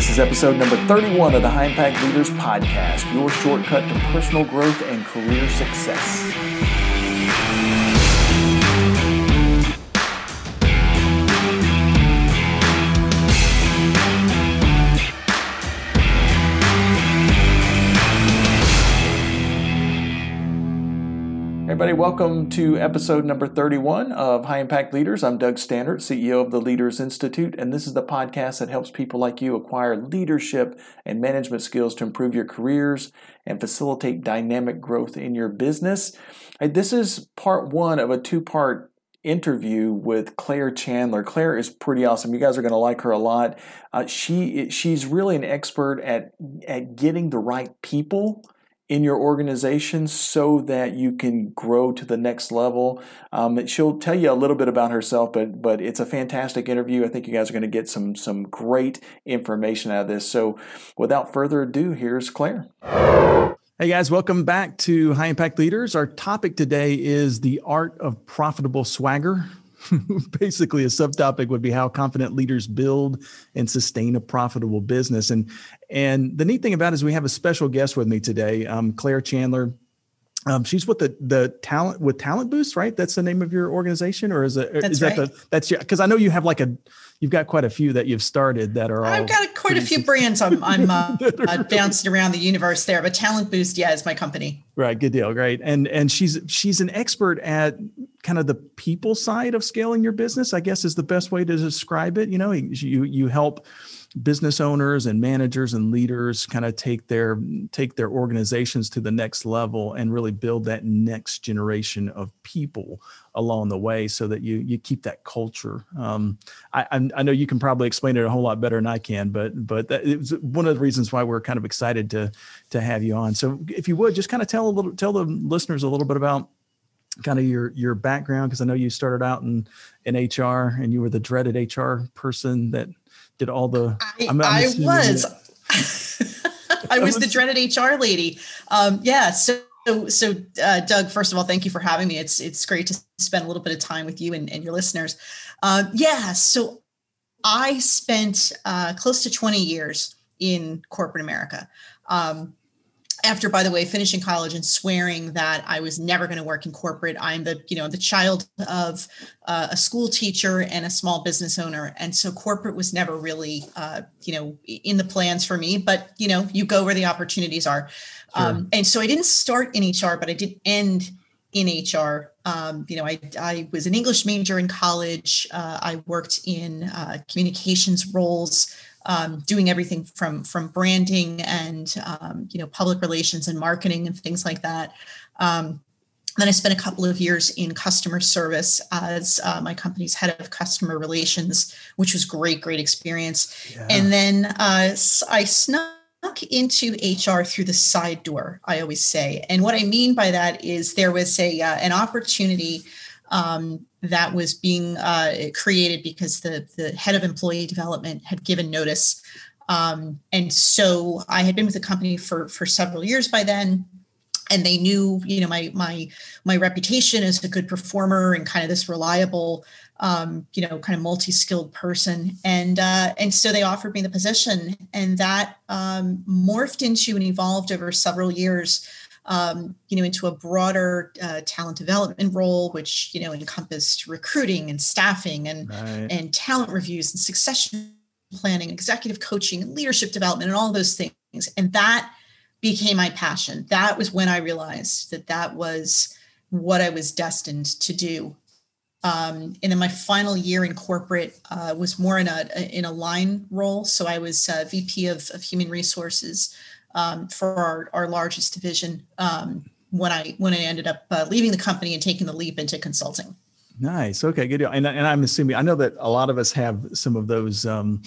This is episode number 31 of the High Impact Leaders Podcast, your shortcut to personal growth and career success. Everybody, welcome to episode number 31 of High Impact Leaders. I'm Doug Staneart, CEO of the Leaders Institute, and this is the podcast that helps people like you acquire leadership and management skills to improve your careers and facilitate dynamic growth in your business. This is part one of a two part interview with Claire Chandler. Claire is pretty awesome. You guys are going to like her a lot. Uh, she she's really an expert at at getting the right people in your organization so that you can grow to the next level. Um, she'll tell you a little bit about herself, but but it's a fantastic interview. I think you guys are going to get some some great information out of this. So, without further ado, here's Claire. Hey guys, welcome back to High Impact Leaders. Our topic today is the art of profitable swagger. basically a subtopic would be how confident leaders build and sustain a profitable business and and the neat thing about it is we have a special guest with me today um, claire chandler um, she's with the the talent with talent boost right that's the name of your organization or is it that's is right. that the that's your because i know you have like a you've got quite a few that you've started that are I've got quite a few brands I'm, I'm uh, uh, bouncing around the universe there, but Talent Boost, yeah, is my company. Right, good deal, great. And and she's she's an expert at kind of the people side of scaling your business. I guess is the best way to describe it. You know, you you help business owners and managers and leaders kind of take their take their organizations to the next level and really build that next generation of people along the way so that you you keep that culture um, I, I know you can probably explain it a whole lot better than i can but but that, it was one of the reasons why we're kind of excited to to have you on so if you would just kind of tell a little tell the listeners a little bit about kind of your your background because i know you started out in in hr and you were the dreaded hr person that did all the. I, I'm, I'm I was. I was the dreaded HR lady. Um, yeah. So, so, so uh, Doug, first of all, thank you for having me. It's it's great to spend a little bit of time with you and, and your listeners. Um, yeah. So, I spent uh, close to 20 years in corporate America. Um, after by the way finishing college and swearing that i was never going to work in corporate. I'm the you know the child of uh, a school teacher and a small business owner. And so corporate was never really uh, you know in the plans for me but you know you go where the opportunities are. Sure. um, and so i didn't start in hr but i did end in hr um, you know I, I was an english major in college uh, i worked in uh, communications roles um, doing everything from from branding and um, you know public relations and marketing and things like that. Um, then I spent a couple of years in customer service as uh, my company's head of customer relations, which was great, great experience. Yeah. And then uh, I into HR through the side door. I always say, and what I mean by that is there was a uh, an opportunity um, that was being uh, created because the, the head of employee development had given notice. Um, and so I had been with the company for, for several years by then. And they knew, you know, my my my reputation as a good performer and kind of this reliable, um, you know, kind of multi-skilled person. And uh, and so they offered me the position, and that um, morphed into and evolved over several years um, you know, into a broader uh, talent development role, which you know encompassed recruiting and staffing and right. and talent reviews and succession planning, executive coaching, and leadership development, and all those things. And that became my passion. That was when I realized that that was what I was destined to do. Um, and then my final year in corporate uh, was more in a in a line role. So I was uh, VP of, of Human Resources um, for our, our largest division um, when I when I ended up uh, leaving the company and taking the leap into consulting. Nice. Okay. Good. And, and I'm assuming I know that a lot of us have some of those um,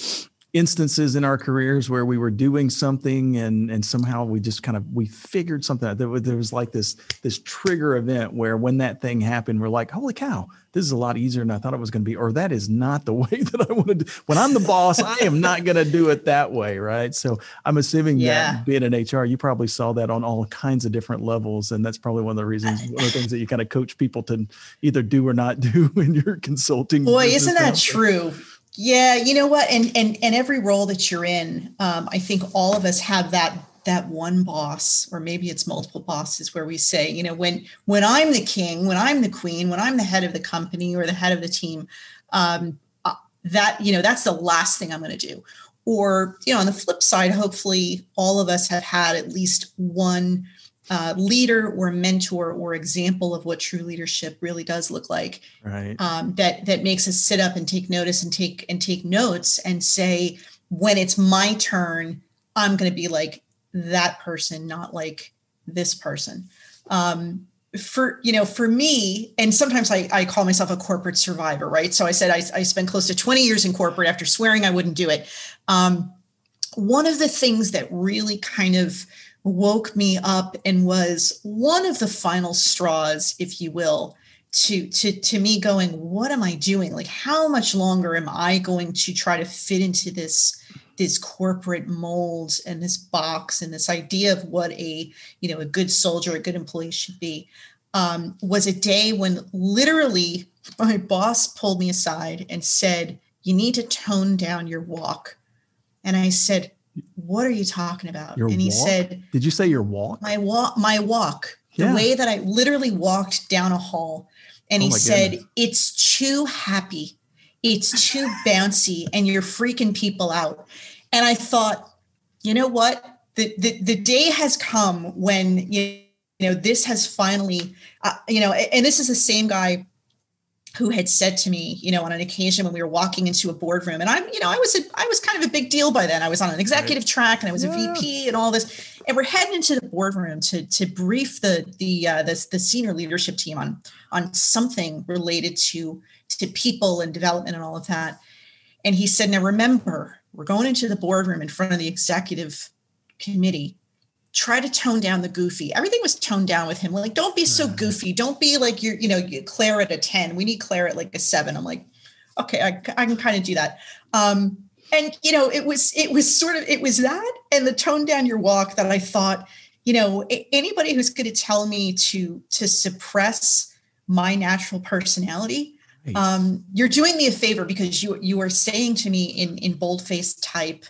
instances in our careers where we were doing something and and somehow we just kind of we figured something out. There was, there was like this this trigger event where when that thing happened, we're like, holy cow, this is a lot easier than I thought it was going to be, or that is not the way that I want to do. When I'm the boss, I am not going to do it that way, right? So I'm assuming yeah. that being an HR, you probably saw that on all kinds of different levels, and that's probably one of the reasons, one of the things that you kind of coach people to either do or not do in your consulting. Boy, isn't that true? Yeah, you know what? And and and every role that you're in, um, I think all of us have that that one boss, or maybe it's multiple bosses, where we say, you know, when when I'm the king, when I'm the queen, when I'm the head of the company or the head of the team, um, uh, that you know that's the last thing I'm going to do. Or you know, on the flip side, hopefully all of us have had at least one uh, leader or mentor or example of what true leadership really does look like right. um, that that makes us sit up and take notice and take and take notes and say when it's my turn i'm going to be like that person not like this person. Um, for you know for me and sometimes I, I call myself a corporate survivor right? So i said I, I spent close to 20 years in corporate after swearing i wouldn't do it. Um, one of the things that really kind of woke me up and was one of the final straws, if you will, to to to me going, what am I doing? Like, how much longer am I going to try to fit into this? this corporate mold and this box and this idea of what a you know a good soldier a good employee should be um, was a day when literally my boss pulled me aside and said you need to tone down your walk and i said what are you talking about? Your and he walk? said, Did you say your walk? My walk, my walk, Yeah. the way that I literally walked down a hall. And Oh he said, goodness. It's too happy. It's too bouncy, and you're freaking people out. And I thought, you know what? The, the, the day has come when you know this has finally uh, you know and this is the same guy who had said to me, you know, on an occasion when we were walking into a boardroom, and I'm, you know, I was a, I was kind of a big deal by then. I was on an executive track, and I was Yeah. a VP, and all this. And we're heading into the boardroom to to brief the the uh, the, the senior leadership team on on something related to to people and development and all of that. And he said, "Now remember, we're going into the boardroom in front of the executive committee." Try to tone down the goofy. Everything was toned down with him. Like, don't be so goofy. Don't be like you're, you know, you Claire at a 10. We need Claire at like a seven. I'm like, okay, I, I can kind of do that. Um, and you know, it was it was sort of it was that and the tone down your walk that I thought, you know, anybody who's going to tell me to to suppress my natural personality, Right. um, you're doing me a favor because you you are saying to me in in boldface type,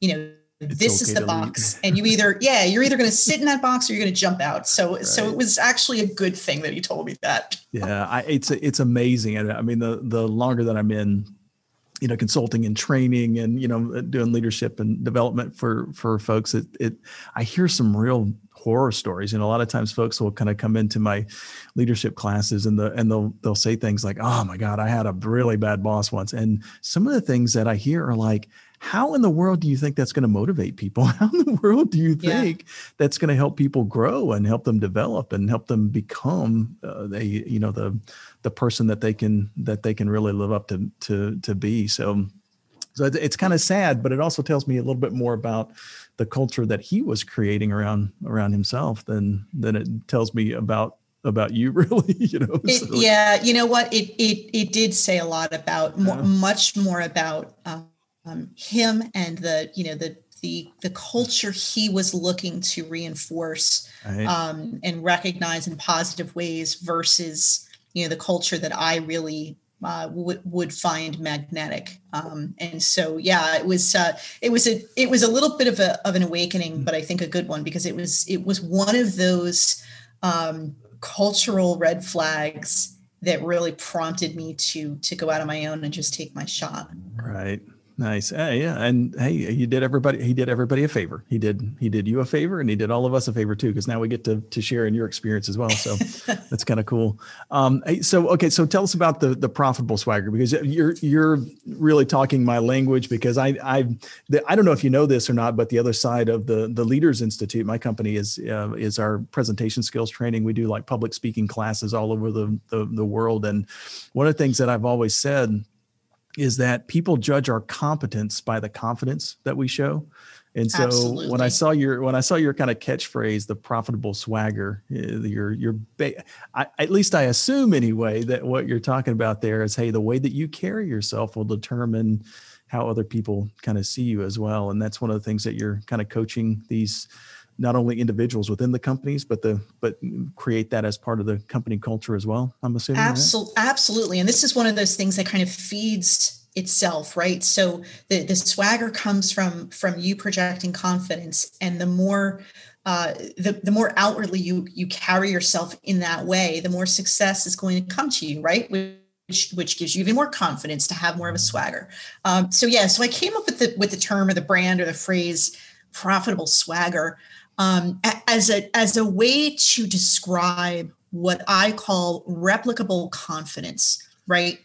you know, This is the box, and you either yeah, you're either going to sit in that box or you're going to jump out. So so it was actually a good thing that he told me that. Yeah, I, it's it's amazing, and I mean the the longer that I'm in, you know, consulting and training, and you know, doing leadership and development for for folks, it it I hear some real horror stories, and a lot of times folks will kind of come into my leadership classes, and the and they'll they'll say things like, "Oh my God, I had a really bad boss once," and some of the things that I hear are like. How in the world do you think that's going to motivate people? How in the world do you Yeah. think that's going to help people grow and help them develop and help them become uh, they you know the the person that they can that they can really live up to to to be so so it's, kind of sad but it also tells me a little bit more about the culture that he was creating around around himself than than it tells me about about you really you know It, So- yeah, you know what? It it it did say a lot about Yeah. much more about um, um, him and the you know the the the culture he was looking to reinforce right? um, and recognize in positive ways versus you know the culture that I really uh, would would find magnetic. Um, and so yeah, it was uh, it was a it was a little bit of a of an awakening, but I think a good one because it was it was one of those um, cultural red flags that really prompted me to to go out on my own and just take my shot. Right. Nice. Uh, yeah. And hey, you did everybody, he did everybody a favor. He did, he did you a favor and he did all of us a favor too, because now we get to, to share in your experience as well. So that's kind of cool. Um, so, okay. So tell us about the, the profitable swagger, because you're, you're really talking my language because I, I, the, I don't know if you know this or not, but the other side of the, the Leaders Institute, my company is, uh, is our presentation skills training. We do like public speaking classes all over the, the, the world. And one of the things that I've always said is that people judge our competence by the confidence that we show. And so when I saw your when I saw your kind of catchphrase, the profitable swagger, uh, your your ba- I, at least I assume anyway that what you're talking about there is hey, the way that you carry yourself will determine how other people kind of see you as well. And that's one of the things that you're kind of coaching these not only individuals within the companies, but the but create that as part of the company culture as well. I'm assuming. right? Absolutely, absolutely. And this is one of those things that kind of feeds itself right so the, the swagger comes from from you projecting confidence and the more uh, the, the more outwardly you you carry yourself in that way the more success is going to come to you right which, which gives you even more confidence to have more of a swagger um, so yeah so i came up with the with the term or the brand or the phrase profitable swagger um, as a as a way to describe what i call replicable confidence right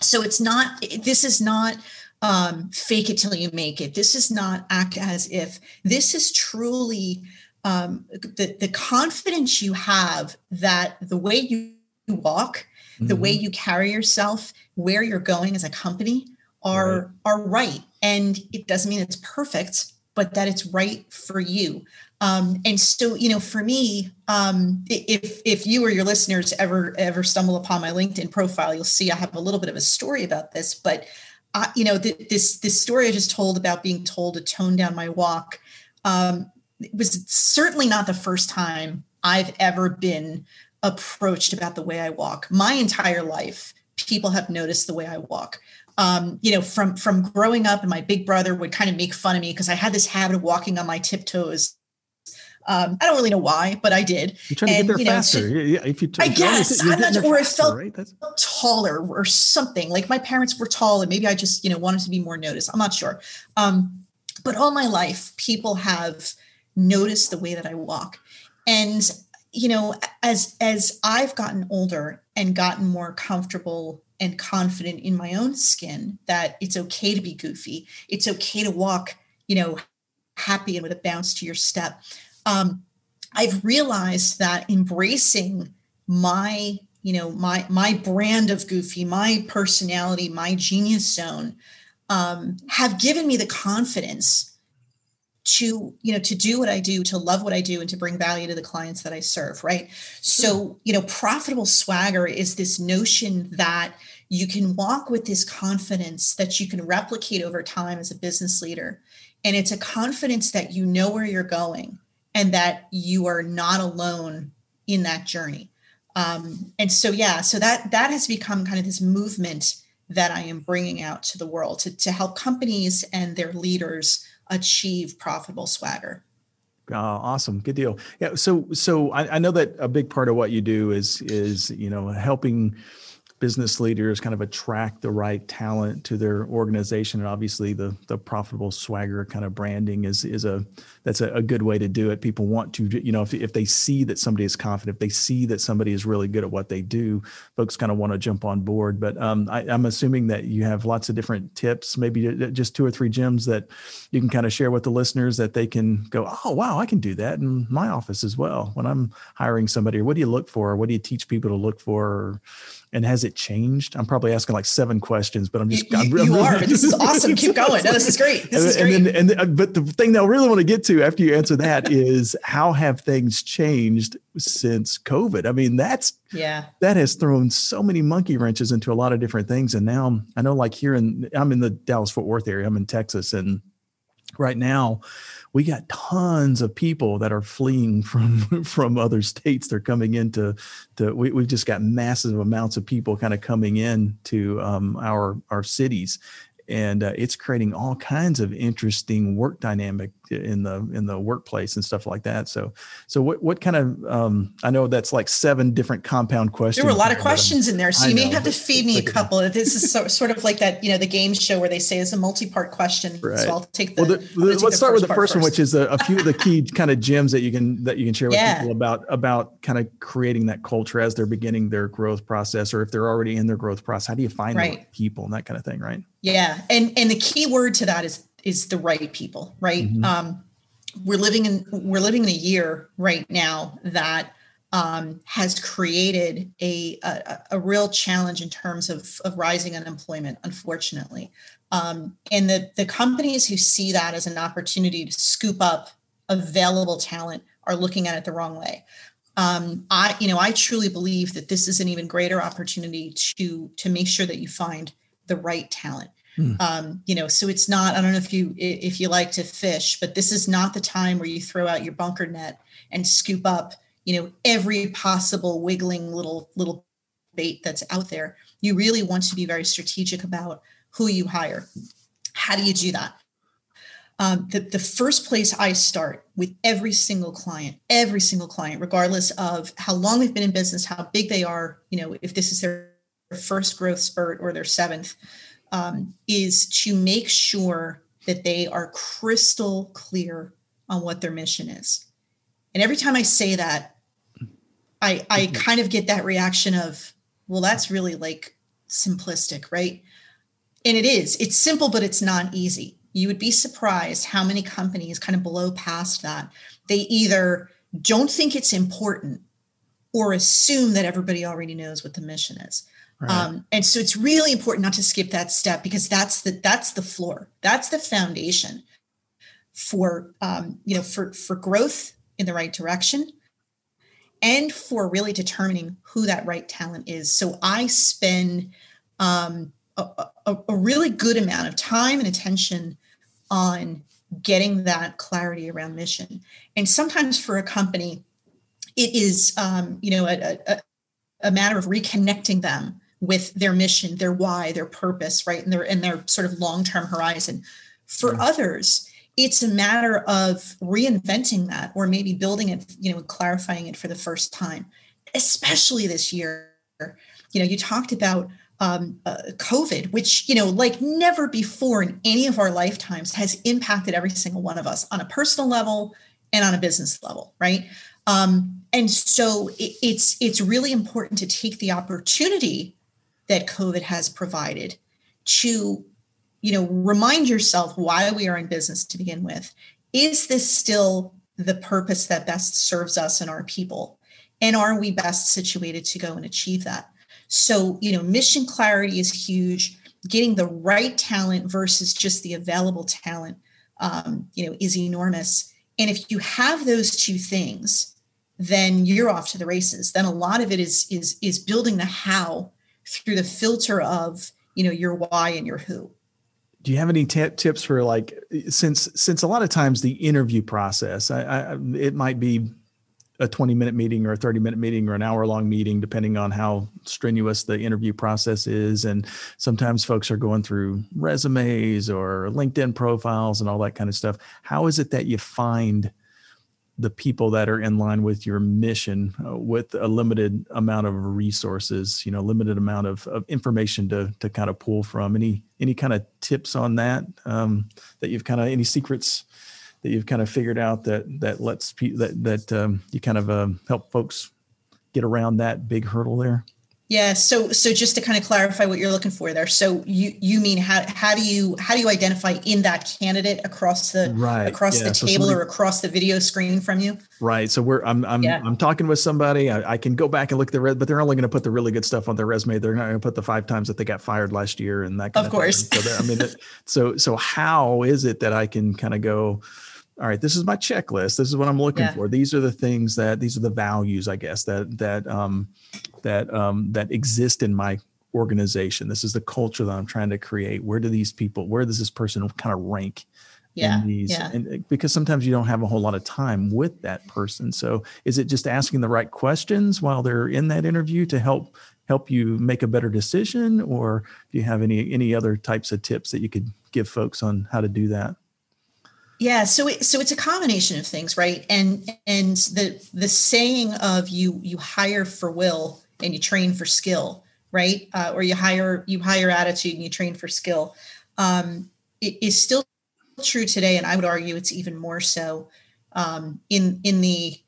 so it's not this is not um, fake it till you make it this is not act as if this is truly um, the, the confidence you have that the way you walk mm-hmm. the way mm-hmm. you carry yourself where you're going as a company are right. are right and it doesn't mean it's perfect but that it's right for you um, and so, you know, for me, um, if if you or your listeners ever ever stumble upon my LinkedIn profile, you'll see I have a little bit of a story about this. But I, you know, th- this this story I just told about being told to tone down my walk um, it was certainly not the first time I've ever been approached about the way I walk. My entire life, people have noticed the way I walk. Um, you know, from from growing up, and my big brother would kind of make fun of me because I had this habit of walking on my tiptoes um, I don't really know why, but I did. You're trying and, to get there you know, faster. To, yeah, if you, t- I guess I'm not, or I felt right? taller or something. Like my parents were tall, and maybe I just you know wanted to be more noticed. I'm not sure. Um, but all my life, people have noticed the way that I walk, and you know, as as I've gotten older and gotten more comfortable and confident in my own skin, that it's okay to be goofy. It's okay to walk, you know, happy and with a bounce to your step. Um, I've realized that embracing my, you know, my my brand of goofy, my personality, my genius zone, um, have given me the confidence to you know to do what i do to love what i do and to bring value to the clients that i serve right? So you know profitable swagger is this notion that you can walk with this confidence that you can replicate over time as a business leader. And it's a confidence that you know where you're going and that you are not alone in that journey. Um, and so yeah so that that has become kind of this movement that i am bringing out to the world to, to help companies and their leaders achieve profitable swagger. Uh, awesome. Good deal. Yeah so so I, I know that a big part of what you do is is you know helping business leaders kind of attract the right talent to their organization. And obviously the the profitable swagger kind of branding is is a that's a, a, good way to do it. People want to you know if, if they see that somebody is confident if they see that somebody is really good at what they do folks kind of want to jump on board. But um, I, i'm assuming that you have lots of different tips maybe just two or three gems that you can kind of share with the listeners that they can go oh wow i can do that in my office as well when i'm hiring somebody. Or what do you look for? What do you teach people to look for? or, and has it changed? I'm probably asking like seven questions, but I'm just you, I'm, you I'm, are. this is awesome. Keep going. No, this is great. This is great. And, then, and then, but the thing that I really want to get to after you answer that is how have things changed since COVID? I mean, that's yeah, that has thrown so many monkey wrenches into a lot of different things. And now I know, like here in I'm in the Dallas Fort Worth area. I'm in Texas, and right now we got tons of people that are fleeing from from other states. They're coming into to we, we've just got massive amounts of people kind of coming in to um, our our cities and uh, it's creating all kinds of interesting work dynamic in the in the workplace and stuff like that. So so what what kind of um, I know that's like seven different compound questions. There were a lot of questions in there, so you may have to feed me a couple. This is so, sort of like that you know the game show where they say it's a multi-part question. Right. So I'll take the. Well, the, the, let's start with the first, one, which is a, a, few of the key kind of gems that you can that you can share with yeah. people about about kind of creating that culture as they're beginning their growth process, or if they're already in their growth process. How do you find the right people and that kind of thing, right? Yeah, and and the key word to that is is the right people, right? Mm-hmm. Um, we're living in we're living in a year right now that um, has created a, a, a real challenge in terms of of rising unemployment, unfortunately. Um, and the the companies who see that as an opportunity to scoop up available talent are looking at it the wrong way. Um, I you know I truly believe that this is an even greater opportunity to to make sure that you find the right talent. Hmm. Um, you know, so it's not, I don't know if you if you like to fish, but this is not the time where you throw out your bunker net and scoop up, you know, every possible wiggling little little bait that's out there. You really want to be very strategic about who you hire. How do you do that? Um, the, the first place I start with every single client, every single client, regardless of how long they've been in business, how big they are, you know, if this is their first growth spurt or their seventh, um, is to make sure that they are crystal clear on what their mission is. And every time I say that, I, I mm-hmm. kind of get that reaction of, well, that's really like simplistic, right? And it is. It's simple, but it's not easy. You would be surprised how many companies kind of blow past that. They either don't think it's important or assume that everybody already knows what the mission is. Right. Um, and so it's really important not to skip that step because that's the that's the floor, that's the foundation for um, you know for for growth in the right direction and for really determining who that right talent is. So I spend um, a, a, a, really good amount of time and attention on getting that clarity around mission. And sometimes for a company, it is um, you know a, a, a matter of reconnecting them with their mission, their why, their purpose, right, and their and their sort of long term horizon. For mm-hmm. others, it's a matter of reinventing that or maybe building it you know clarifying it for the first time especially this year you know you talked about um, uh, covid which you know like never before in any of our lifetimes has impacted every single one of us on a personal level and on a business level right um, and so it, it's it's really important to take the opportunity that covid has provided to you know remind yourself why we are in business to begin with. Is this still the purpose that best serves us and our people? And are we best situated to go and achieve that? So you know mission clarity is huge. Getting the right talent versus just the available talent um, you know is enormous. And if you have those two things then you're off to the races. Then a lot of it is is is building the how through the filter of you know your why and your who. Do you have any t- tips for like since since a lot of times the interview process I, I, it might be a 20 minute meeting or a 30 minute meeting or an hour long meeting depending on how strenuous the interview process is. And sometimes folks are going through resumes or linkedin profiles and all that kind of stuff. How is it that you find the people that are in line with your mission uh, with a limited amount of resources you know limited amount of, of information to to kind of pull from. Any any kind of tips on that um, that you've kind of any secrets that you've kind of figured out that that lets pe- that that um, you kind of um, help folks get around that big hurdle there yeah. So so just to kind of clarify what you're looking for there. So you you mean how how do you how do you identify in that candidate across the right. across yeah. the so table somebody, or across the video screen from you? Right. So we're I'm I'm yeah. I'm talking with somebody. I, I, can go back and look at the red, but they're only going to put the really good stuff on their resume. They're not going to put the five times that they got fired last year and that. Kind of, of course. So I mean, so so how is it that I can kind of go? All right this is my checklist. This is what i'm looking yeah. for. These are the things that these are the values i guess that that um that um that exist in my organization. This is the culture that i'm trying to create. Where do these people where does this person kind of rank yeah, these? yeah. and uh, because sometimes you don't have a whole lot of time with that person. So is it just asking the right questions while they're in that interview to help help you make a better decision? Or do you have any any other types of tips that you could give folks on how to do that yeah, so it, so it's a combination of things, right? And and the the saying of you you hire for will and you train for skill, right? Uh, or you hire you hire attitude and you train for skill. Um, it is still true today, and I would argue it's even more so um, in in the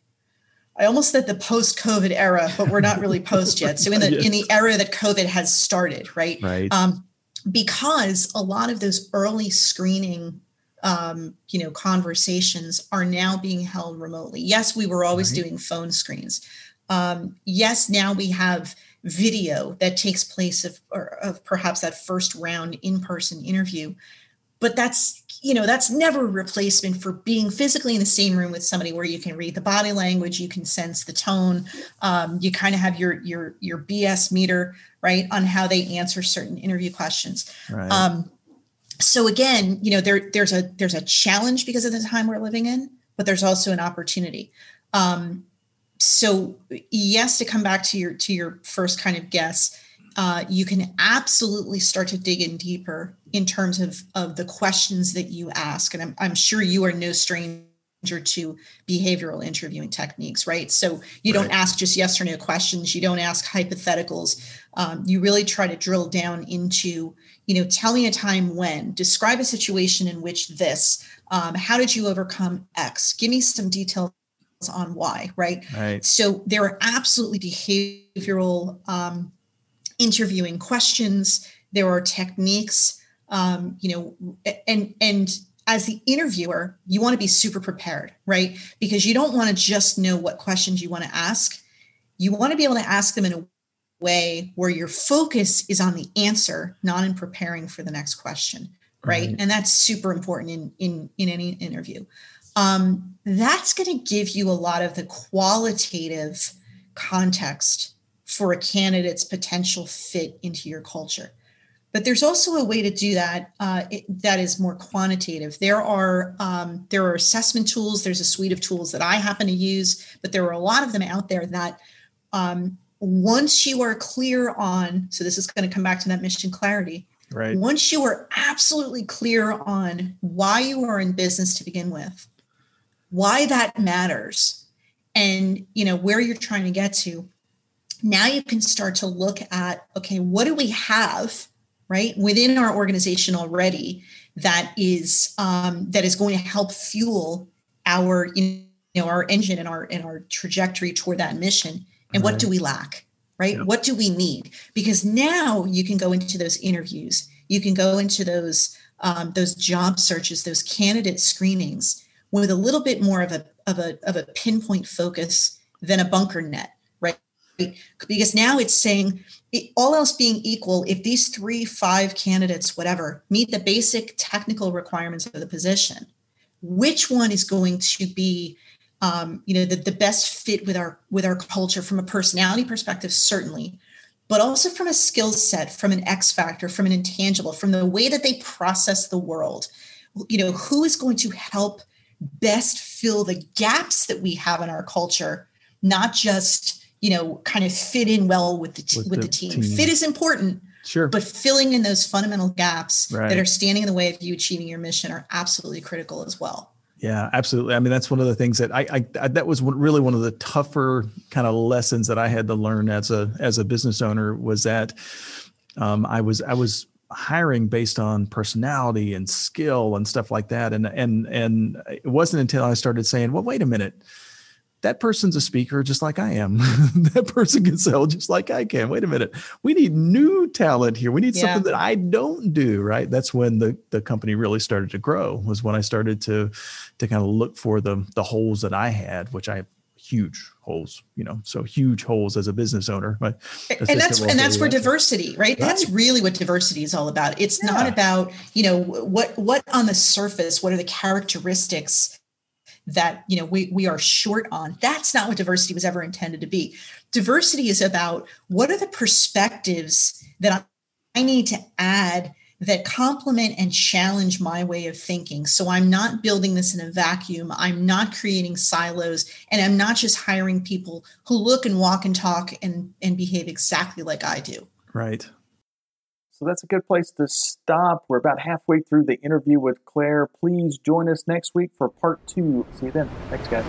I almost said the post-COVID era, but we're not really post yet. So in the yes. in the era that COVID has started, right? Right. Um, because a lot of those early screening um, you know conversations are now being held remotely yes we were always right. doing phone screens um, yes now we have video that takes place of, of perhaps that first round in-person interview but that's you know that's never a replacement for being physically in the same room with somebody where you can read the body language you can sense the tone um, you kind of have your your your bs meter right on how they answer certain interview questions right. um, so again you know there there's a there's a challenge because of the time we're living in but there's also an opportunity um, so yes to come back to your to your first kind of guess uh, you can absolutely start to dig in deeper in terms of, of the questions that you ask. And I'm, I'm sure you are no stranger to behavioral interviewing techniques, right? So you don't ask just yes or no questions. You don't ask hypotheticals. Um, you really try to drill down into, you know, tell me a time when, describe a situation in which this, um, how did you overcome X? Give me some details on why, right? Right. So there are absolutely behavioral um, interviewing questions. There are techniques, um, you know, and and as the interviewer, you want to be super prepared, right? Because you don't want to just know what questions you want to ask. You want to be able to ask them in a way where your focus is on the answer, not in preparing for the next question, right? right. And that's super important in in in any interview. Um, that's going to give you a lot of the qualitative context for a candidate's potential fit into your culture. But there's also a way to do that uh, it, that is more quantitative. There are um, there are assessment tools. There's a suite of tools that I happen to use, but there are a lot of them out there that um, once you are clear on. So this is going to come back to that mission clarity. Right. Once you are absolutely clear on why you are in business to begin with, why that matters, and you know where you're trying to get to, now you can start to look at okay, what do we have right within our organization already that is um, that is going to help fuel our you know our engine and our and our trajectory toward that mission and right. what do we lack right yep. what do we need because now you can go into those interviews you can go into those um, those job searches those candidate screenings with a little bit more of a of a of a pinpoint focus than a bunker net right because now it's saying all else being equal, if these three, five candidates, whatever, meet the basic technical requirements of the position, which one is going to be um, you know the, the best fit with our with our culture from a personality perspective certainly but also from a skill set from an x factor from an intangible from the way that they process the world you know who is going to help best fill the gaps that we have in our culture not just you know, kind of fit in well with the, t- with, with the, the team. team. Fit is important. Sure. But filling in those fundamental gaps right. that are standing in the way of you achieving your mission are absolutely critical as well. Yeah, absolutely. I mean, that's one of the things that I, I, I, that was really one of the tougher kind of lessons that I had to learn as a as a business owner was that um, I was I was hiring based on personality and skill and stuff like that, and and and it wasn't until I started saying, well, wait a minute that person's a speaker just like I am. that person can sell just like I can. Wait a minute. We need new talent here. We need yeah. something that I don't do, right? That's when the the company really started to grow. Was when I started to to kind of look for the the holes that I had, which I have huge holes, you know, so huge holes as a business owner. But and that's and that's where diversity, right? right? That's really what diversity is all about. It's yeah. not about, you know, what what on the surface, what are the characteristics that you know we, we are short on. That's not what diversity was ever intended to be. Diversity is about what are the perspectives that i need to add that complement and challenge my way of thinking. So i'm not building this in a vacuum. I'm not creating silos and i'm not just hiring people who look and walk and talk and and behave exactly like i do. Right so that's a good place to stop. We're about halfway through the interview with Claire. Please join us next week for part two. See you then. Thanks, guys.